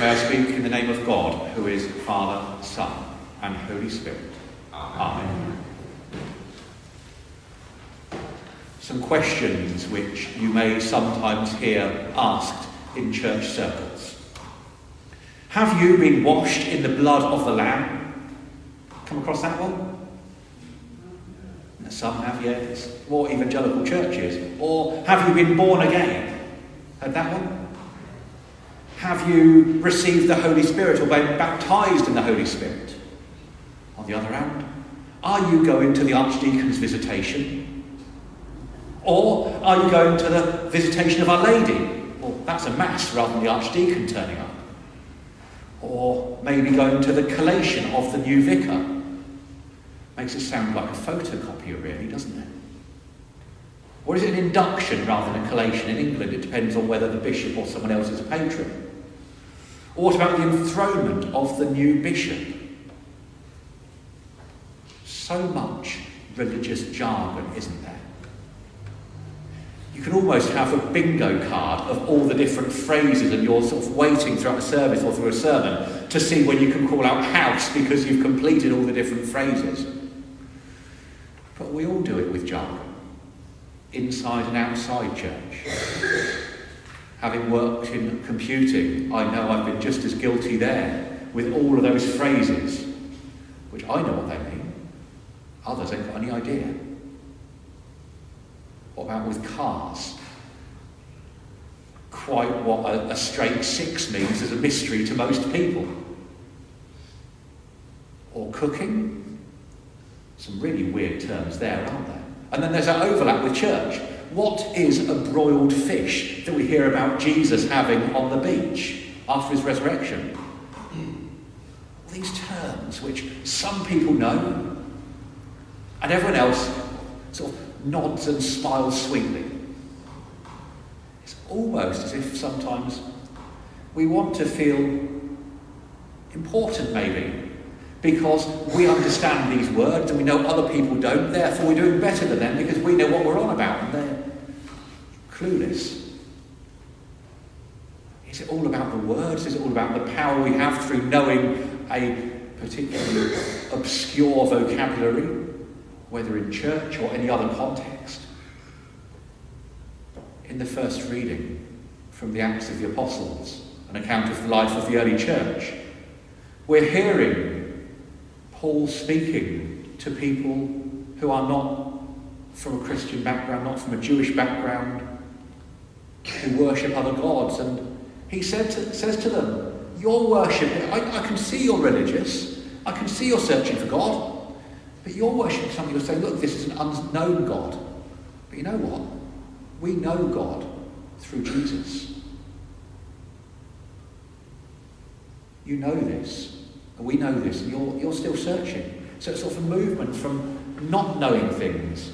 May I speak in the name of God, who is Father, Son, and Holy Spirit. Amen. Amen. Some questions which you may sometimes hear asked in church circles. Have you been washed in the blood of the Lamb? Come across that one? Some have, yes. Or evangelical churches. Or have you been born again? Heard that one? Have you received the Holy Spirit or been baptized in the Holy Spirit? On the other hand, are you going to the Archdeacon's visitation? Or are you going to the visitation of Our Lady? Well, that's a mass rather than the Archdeacon turning up. Or maybe going to the collation of the new vicar. Makes it sound like a photocopier, really, doesn't it? Or is it an induction rather than a collation? In England, it depends on whether the bishop or someone else is a patron. Or what about the enthronement of the new bishop? So much religious jargon, isn't there? You can almost have a bingo card of all the different phrases, and you're sort of waiting throughout a service or through a sermon to see when you can call out house because you've completed all the different phrases. But we all do it with jargon, inside and outside church. Having worked in computing, I know I've been just as guilty there with all of those phrases, which I know what they mean. Others ain't got any idea. What about with cars? Quite what a, a straight six means is a mystery to most people. Or cooking? Some really weird terms there, aren't there? And then there's that overlap with church. What is a broiled fish that we hear about Jesus having on the beach after his resurrection? These terms which some people know and everyone else sort of nods and smiles sweetly. It's almost as if sometimes we want to feel important, maybe, because we understand these words and we know other people don't, therefore we're doing better than them because we know what we're on about and they're clueless. Is it all about the words? Is it all about the power we have through knowing a particularly obscure vocabulary, whether in church or any other context? In the first reading from the Acts of the Apostles, an account of the life of the early church, we're hearing Paul speaking to people who are not from a Christian background, not from a Jewish background, who worship other gods. And he said to, says to them, Your worship, I, I can see you're religious, I can see you're searching for God, but you're worshipping something you're saying, Look, this is an unknown God. But you know what? We know God through Jesus. You know this. And we know this, and you're, you're still searching. So it's sort of a movement from not knowing things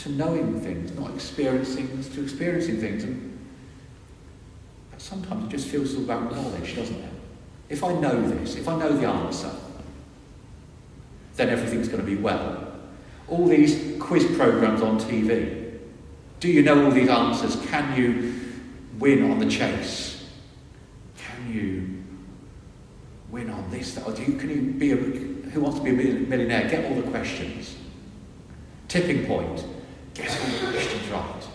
to knowing things, not experiencing things to experiencing things. And but sometimes it just feels all about knowledge, doesn't it? If I know this, if I know the answer, then everything's going to be well. All these quiz programs on TV. Do you know all these answers? Can you win on the chase? Can you win on this, or do you, can you be a, who wants to be a millionaire? Get all the questions. Tipping point, get right.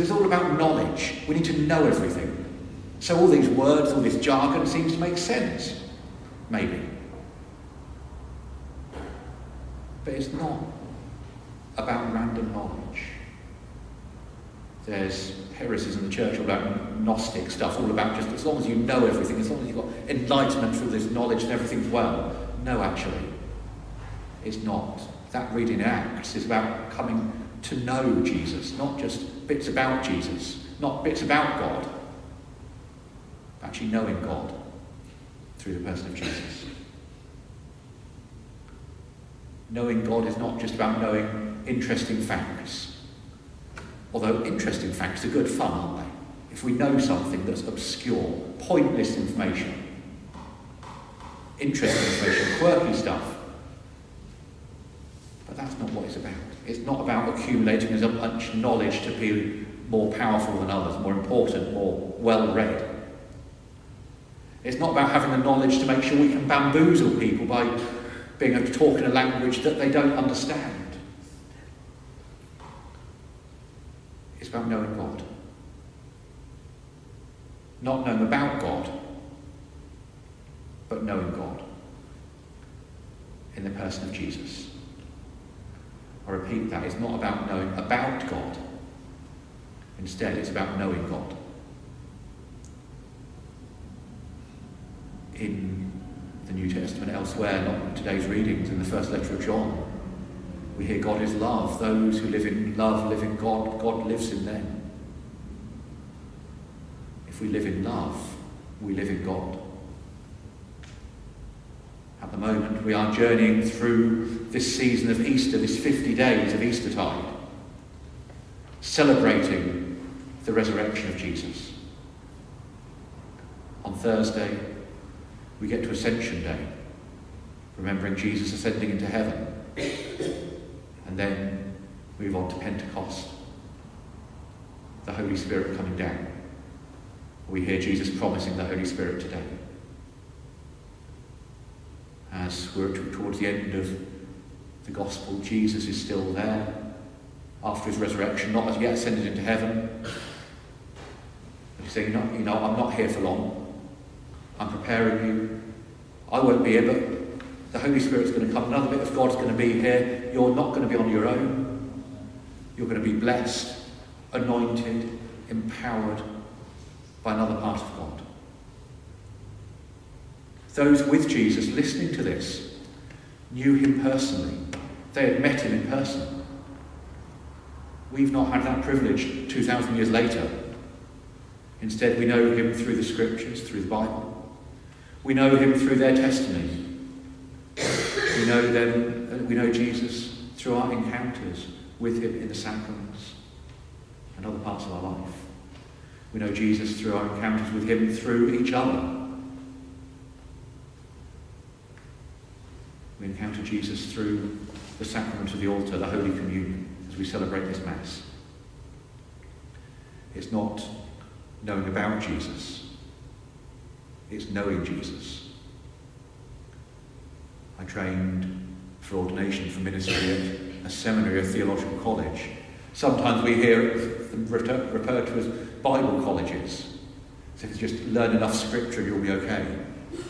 It's all about knowledge. We need to know everything. So all these words, all this jargon seems to make sense. Maybe. But it's not about random knowledge. There's heresies in the church all about Gnostic stuff, all about just as long as you know everything, as long as you've got enlightenment through this knowledge and everything's well. No, actually, it's not. That reading in Acts is about coming to know Jesus, not just bits about Jesus, not bits about God, but actually knowing God through the person of Jesus. Knowing God is not just about knowing interesting facts. Although interesting facts are good fun, aren't they? If we know something that's obscure, pointless information, interesting information, quirky stuff. But that's not what it's about. It's not about accumulating as much knowledge to be more powerful than others, more important, more well read. It's not about having the knowledge to make sure we can bamboozle people by being able to talk in a language that they don't understand. It's about knowing God. Not knowing about God, but knowing God in the person of Jesus. I repeat that. It's not about knowing about God. Instead, it's about knowing God. In the New Testament, elsewhere, not today's readings, in the first letter of John, we hear God is love. Those who live in love live in God. God lives in them. If we live in love, we live in God. At the moment, we are journeying through this season of Easter, this 50 days of Eastertide, celebrating the resurrection of Jesus. On Thursday, we get to Ascension Day, remembering Jesus ascending into heaven. And then move on to Pentecost, the Holy Spirit coming down. We hear Jesus promising the Holy Spirit today as we're towards the end of the gospel, Jesus is still there after his resurrection, not as yet ascended into heaven. But he's saying, you know, you know, I'm not here for long. I'm preparing you. I won't be here, but the Holy Spirit's going to come. Another bit of God's going to be here. You're not going to be on your own. You're going to be blessed, anointed, empowered by another part of God those with Jesus listening to this knew him personally. They had met him in person. We've not had that privilege 2,000 years later. Instead, we know him through the scriptures, through the Bible. We know him through their testimony. We know them, uh, we know Jesus through our encounters with him in the sacraments and other parts of our life. We know Jesus through our encounters with him through each other We encounter Jesus through the sacrament of the altar, the Holy Communion, as we celebrate this Mass. It's not knowing about Jesus, it's knowing Jesus. I trained for ordination for ministry at a seminary, a theological college. Sometimes we hear them referred to as Bible colleges. So if you just learn enough scripture, you'll be okay.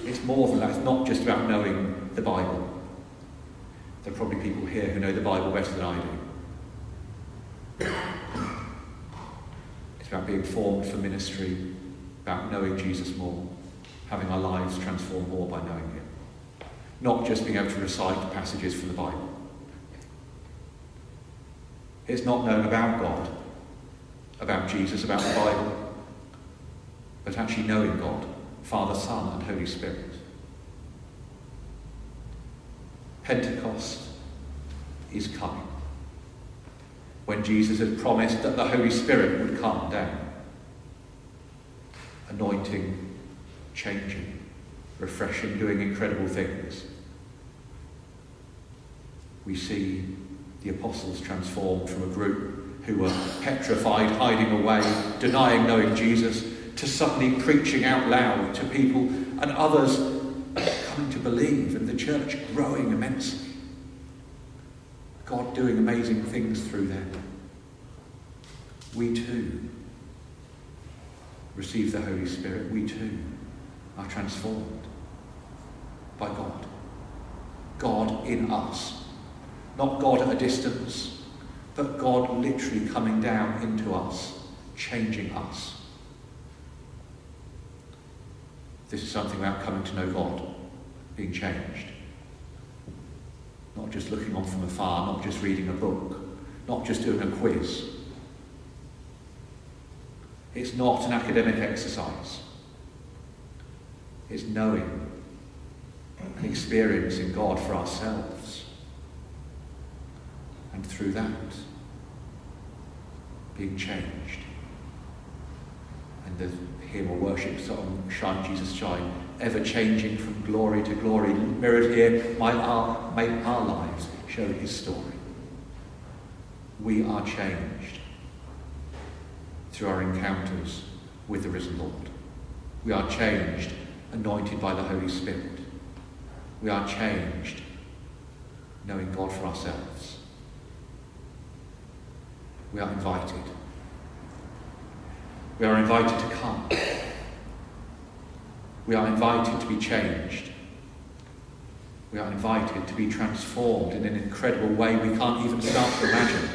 It's more than that. It's not just about knowing the Bible. There are probably people here who know the Bible better than I do. It's about being formed for ministry, about knowing Jesus more, having our lives transformed more by knowing Him. Not just being able to recite passages from the Bible. It's not knowing about God, about Jesus, about the Bible, but actually knowing God, Father, Son, and Holy Spirit. Pentecost is coming. When Jesus had promised that the Holy Spirit would come down, anointing, changing, refreshing, doing incredible things. We see the apostles transformed from a group who were petrified, hiding away, denying knowing Jesus, to suddenly preaching out loud to people and others to believe and the church growing immensely. God doing amazing things through them. We too receive the Holy Spirit. We too are transformed by God. God in us. Not God at a distance, but God literally coming down into us, changing us. This is something about coming to know God, being changed. Not just looking on from afar, not just reading a book, not just doing a quiz. It's not an academic exercise. It's knowing and experiencing God for ourselves. And through that, being changed. The hymn or worship song, Shine Jesus Shine, ever changing from glory to glory, mirrored here, may our, may our lives show his story. We are changed through our encounters with the risen Lord. We are changed anointed by the Holy Spirit. We are changed, knowing God for ourselves. We are invited. We are invited to come. We are invited to be changed. We are invited to be transformed in an incredible way we can't even start to imagine.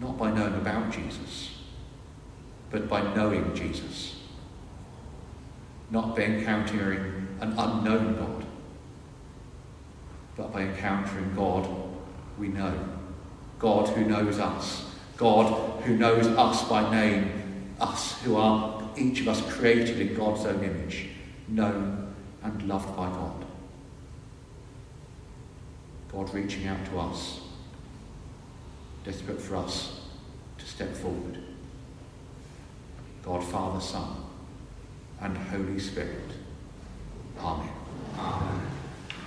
Not by knowing about Jesus, but by knowing Jesus. Not by encountering an unknown God, but by encountering God we know. God who knows us. God who knows us by name. Us who are, each of us, created in God's own image, known and loved by God. God reaching out to us, desperate for us to step forward. God, Father, Son, and Holy Spirit. Amen.